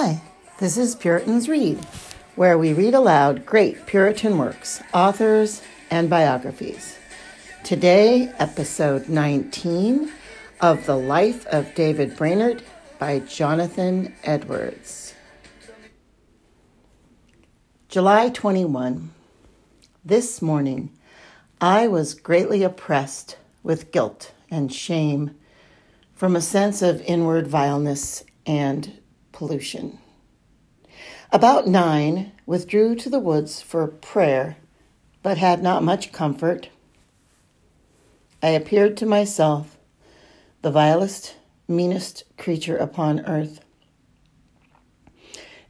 Hi, this is Puritans Read, where we read aloud great Puritan works, authors, and biographies. Today, episode 19 of The Life of David Brainerd by Jonathan Edwards. July 21. This morning, I was greatly oppressed with guilt and shame from a sense of inward vileness and pollution. About nine, withdrew to the woods for prayer, but had not much comfort. I appeared to myself the vilest, meanest creature upon earth,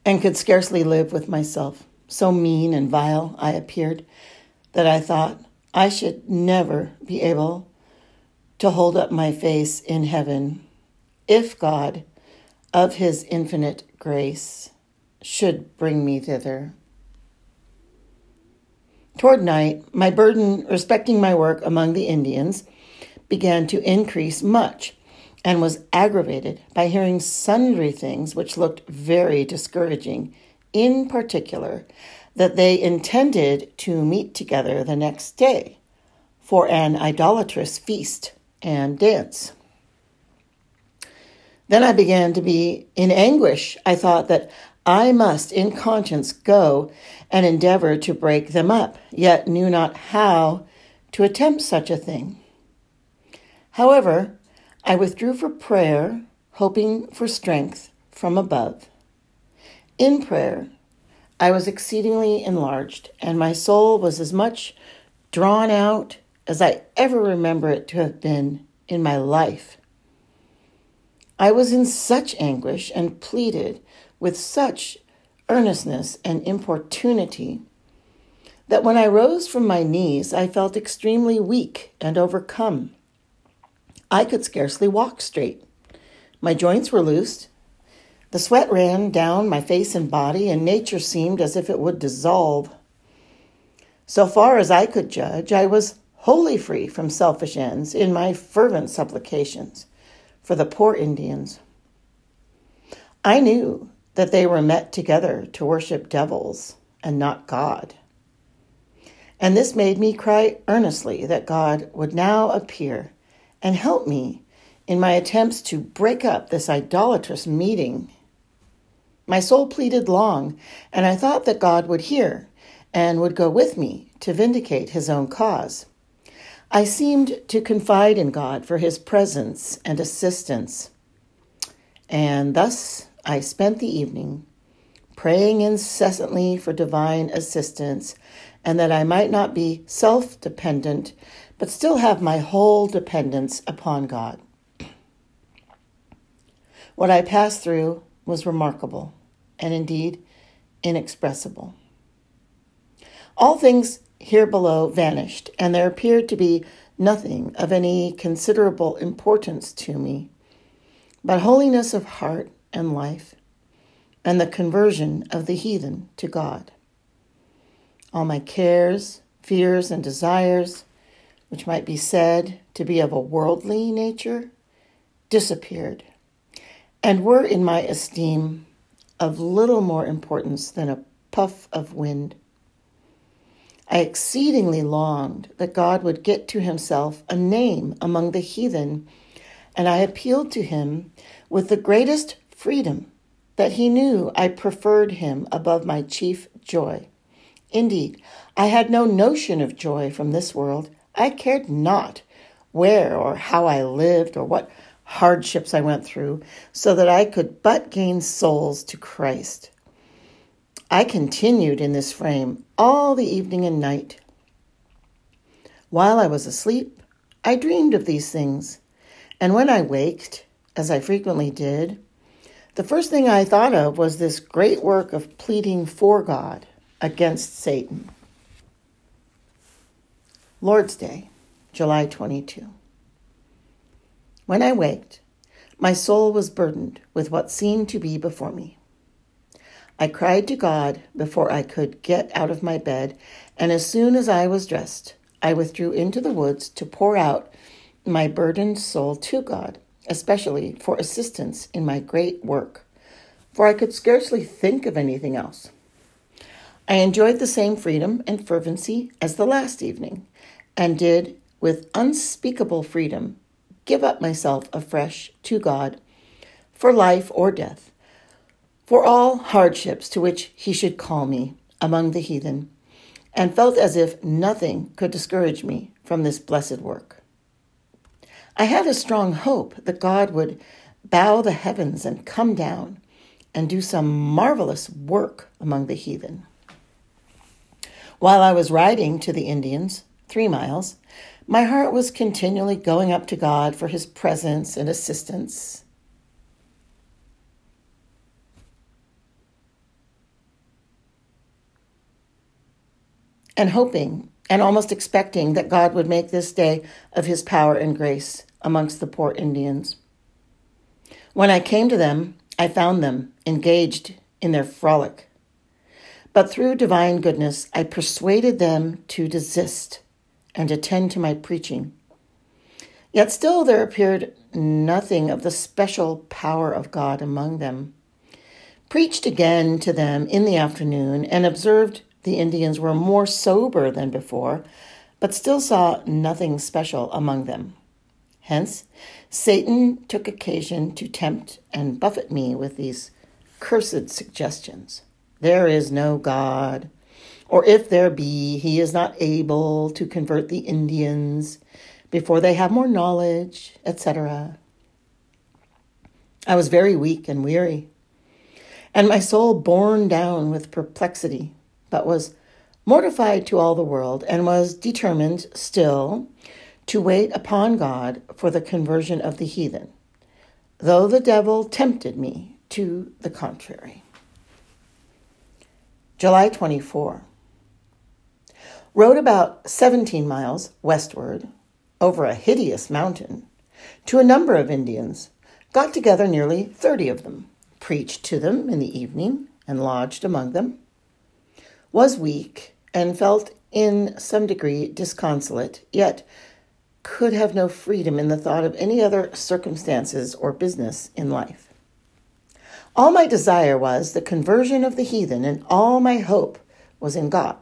and could scarcely live with myself. So mean and vile I appeared that I thought I should never be able to hold up my face in heaven if God of his infinite grace should bring me thither. Toward night, my burden respecting my work among the Indians began to increase much and was aggravated by hearing sundry things which looked very discouraging, in particular, that they intended to meet together the next day for an idolatrous feast and dance. Then I began to be in anguish. I thought that I must, in conscience, go and endeavor to break them up, yet knew not how to attempt such a thing. However, I withdrew for prayer, hoping for strength from above. In prayer, I was exceedingly enlarged, and my soul was as much drawn out as I ever remember it to have been in my life. I was in such anguish and pleaded with such earnestness and importunity that when I rose from my knees, I felt extremely weak and overcome. I could scarcely walk straight. My joints were loosed. The sweat ran down my face and body, and nature seemed as if it would dissolve. So far as I could judge, I was wholly free from selfish ends in my fervent supplications for the poor Indians. I knew that they were met together to worship devils and not God. And this made me cry earnestly that God would now appear and help me in my attempts to break up this idolatrous meeting. My soul pleaded long, and I thought that God would hear and would go with me to vindicate his own cause. I seemed to confide in God for his presence and assistance. And thus I spent the evening praying incessantly for divine assistance and that I might not be self dependent, but still have my whole dependence upon God. What I passed through was remarkable and indeed inexpressible. All things here below vanished, and there appeared to be nothing of any considerable importance to me but holiness of heart and life, and the conversion of the heathen to God. All my cares, fears, and desires, which might be said to be of a worldly nature, disappeared, and were in my esteem of little more importance than a puff of wind I exceedingly longed that God would get to himself a name among the heathen, and I appealed to him with the greatest freedom that he knew I preferred him above my chief joy. Indeed, I had no notion of joy from this world. I cared not where or how I lived or what hardships I went through, so that I could but gain souls to Christ. I continued in this frame all the evening and night. While I was asleep, I dreamed of these things, and when I waked, as I frequently did, the first thing I thought of was this great work of pleading for God against Satan. Lord's Day, July 22. When I waked, my soul was burdened with what seemed to be before me. I cried to God before I could get out of my bed, and as soon as I was dressed, I withdrew into the woods to pour out my burdened soul to God, especially for assistance in my great work, for I could scarcely think of anything else. I enjoyed the same freedom and fervency as the last evening, and did, with unspeakable freedom, give up myself afresh to God for life or death, for all hardships to which He should call me among the heathen, and felt as if nothing could discourage me from this blessed work. I had a strong hope that God would bow the heavens and come down and do some marvelous work among the heathen. While I was riding to the Indians, three miles, my heart was continually going up to God for his presence and assistance. And hoping and almost expecting that God would make this day of his power and grace amongst the poor Indians. When I came to them, I found them engaged in their frolic but through divine goodness, I persuaded them to desist and attend to my preaching. Yet still there appeared nothing of the special power of God among them. Preached again to them in the afternoon and observed the Indians were more sober than before, but still saw nothing special among them. Hence, Satan took occasion to tempt and buffet me with these cursed suggestions. There is no God. Or if there be, he is not able to convert the Indians before they have more knowledge, etc. I was very weak and weary, and my soul borne down with perplexity, but was mortified to all the world, and was determined still to wait upon God for the conversion of the heathen, though the devil tempted me to the contrary. July 24. Rode about 17 miles westward over a hideous mountain to a number of Indians, got together nearly 30 of them, preached to them in the evening, and lodged among them. Was weak and felt in some degree disconsolate, yet could have no freedom in the thought of any other circumstances or business in life. All my desire was the conversion of the heathen, and all my hope was in God.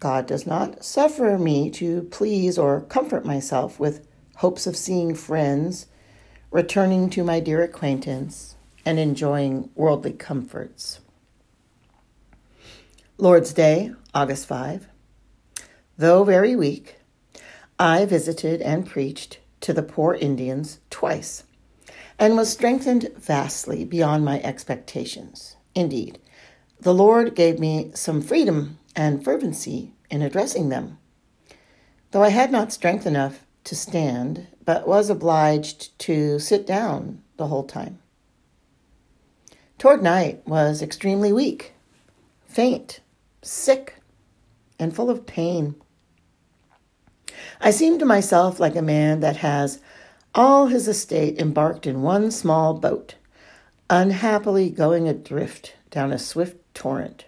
God does not suffer me to please or comfort myself with hopes of seeing friends, returning to my dear acquaintance, and enjoying worldly comforts. Lord's Day, August 5. Though very weak, I visited and preached to the poor Indians twice and was strengthened vastly beyond my expectations. Indeed, the Lord gave me some freedom and fervency in addressing them. Though I had not strength enough to stand, but was obliged to sit down the whole time. Toward night was extremely weak, faint, sick, and full of pain. I seem to myself like a man that has all his estate embarked in one small boat, unhappily going adrift down a swift torrent.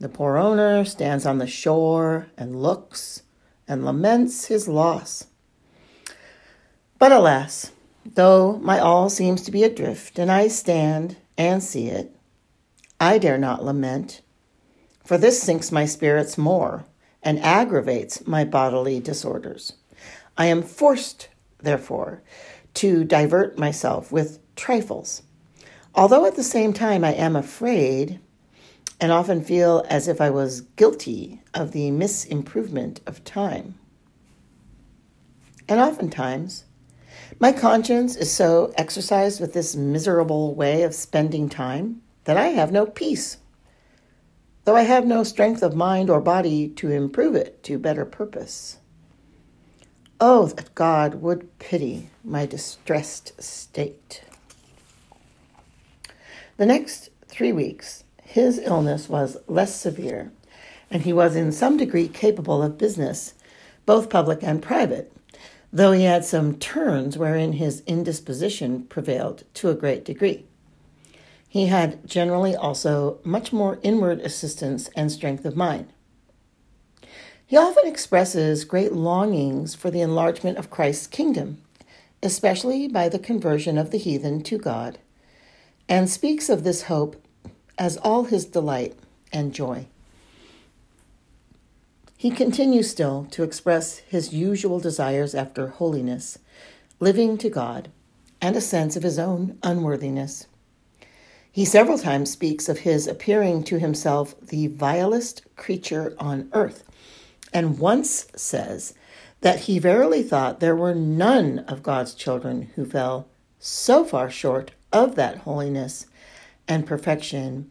The poor owner stands on the shore and looks and laments his loss. But alas, though my all seems to be adrift, and I stand and see it, I dare not lament, for this sinks my spirits more and aggravates my bodily disorders. I am forced therefore, to divert myself with trifles. Although at the same time I am afraid and often feel as if I was guilty of the misimprovement of time. And oftentimes, my conscience is so exercised with this miserable way of spending time that I have no peace, though I have no strength of mind or body to improve it to better purpose. Oh, that God would pity my distressed state. The next three weeks, his illness was less severe, and he was in some degree capable of business, both public and private, though he had some turns wherein his indisposition prevailed to a great degree. He had generally also much more inward assistance and strength of mind. He often expresses great longings for the enlargement of Christ's kingdom, especially by the conversion of the heathen to God, and speaks of this hope as all his delight and joy. He continues still to express his usual desires after holiness, living to God, and a sense of his own unworthiness. He several times speaks of his appearing to himself the vilest creature on earth, and once says that he verily thought there were none of God's children who fell so far short of that holiness and perfection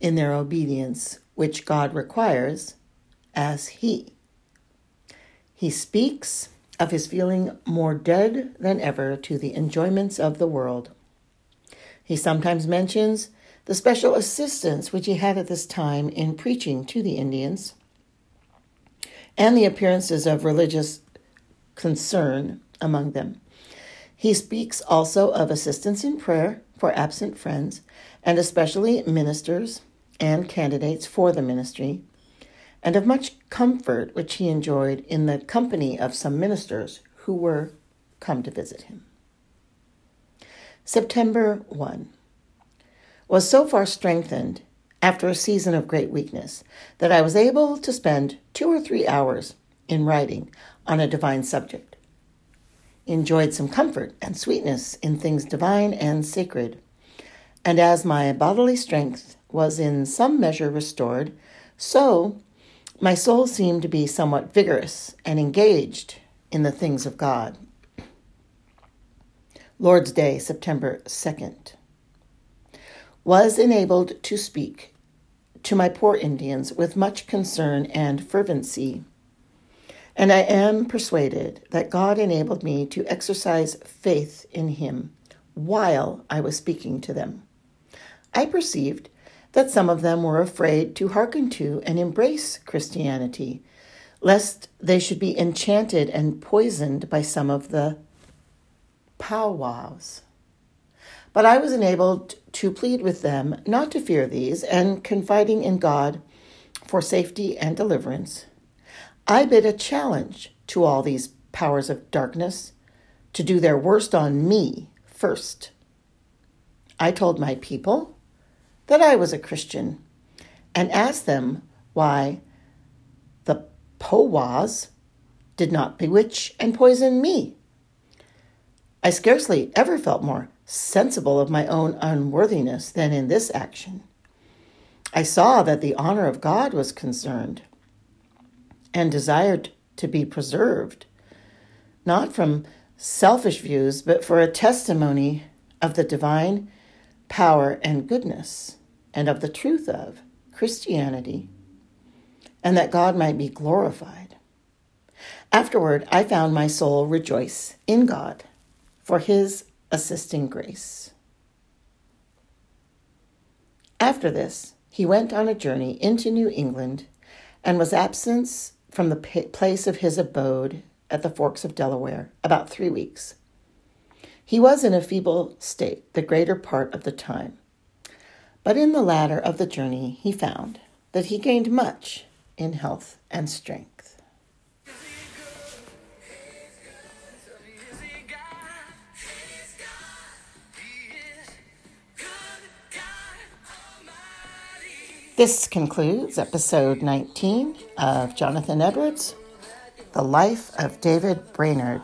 in their obedience which God requires as he. He speaks of his feeling more dead than ever to the enjoyments of the world he sometimes mentions the special assistance which he had at this time in preaching to the Indians and the appearances of religious concern among them. He speaks also of assistance in prayer for absent friends, and especially ministers and candidates for the ministry, and of much comfort which he enjoyed in the company of some ministers who were come to visit him. September 1 was so far strengthened after a season of great weakness that I was able to spend two or three hours in writing on a divine subject. Enjoyed some comfort and sweetness in things divine and sacred. And as my bodily strength was in some measure restored, so my soul seemed to be somewhat vigorous and engaged in the things of God. Lord's Day, September 2nd. Was enabled to speak to my poor Indians with much concern and fervency. And I am persuaded that God enabled me to exercise faith in Him while I was speaking to them. I perceived that some of them were afraid to hearken to and embrace Christianity, lest they should be enchanted and poisoned by some of the powwows. But I was enabled to plead with them not to fear these, and confiding in God for safety and deliverance, I bid a challenge to all these powers of darkness to do their worst on me first. I told my people that I was a Christian and asked them why the powwows did not bewitch and poison me. I scarcely ever felt more sensible of my own unworthiness than in this action. I saw that the honor of God was concerned and desired to be preserved, not from selfish views, but for a testimony of the divine power and goodness and of the truth of Christianity, and that God might be glorified. Afterward, I found my soul rejoice in God for his assisting grace. After this, he went on a journey into New England and was absent from the place of his abode at the Forks of Delaware about three weeks. He was in a feeble state the greater part of the time, but in the latter of the journey he found that he gained much in health and strength. This concludes episode 19 of Jonathan Edwards, The Life of David Brainerd.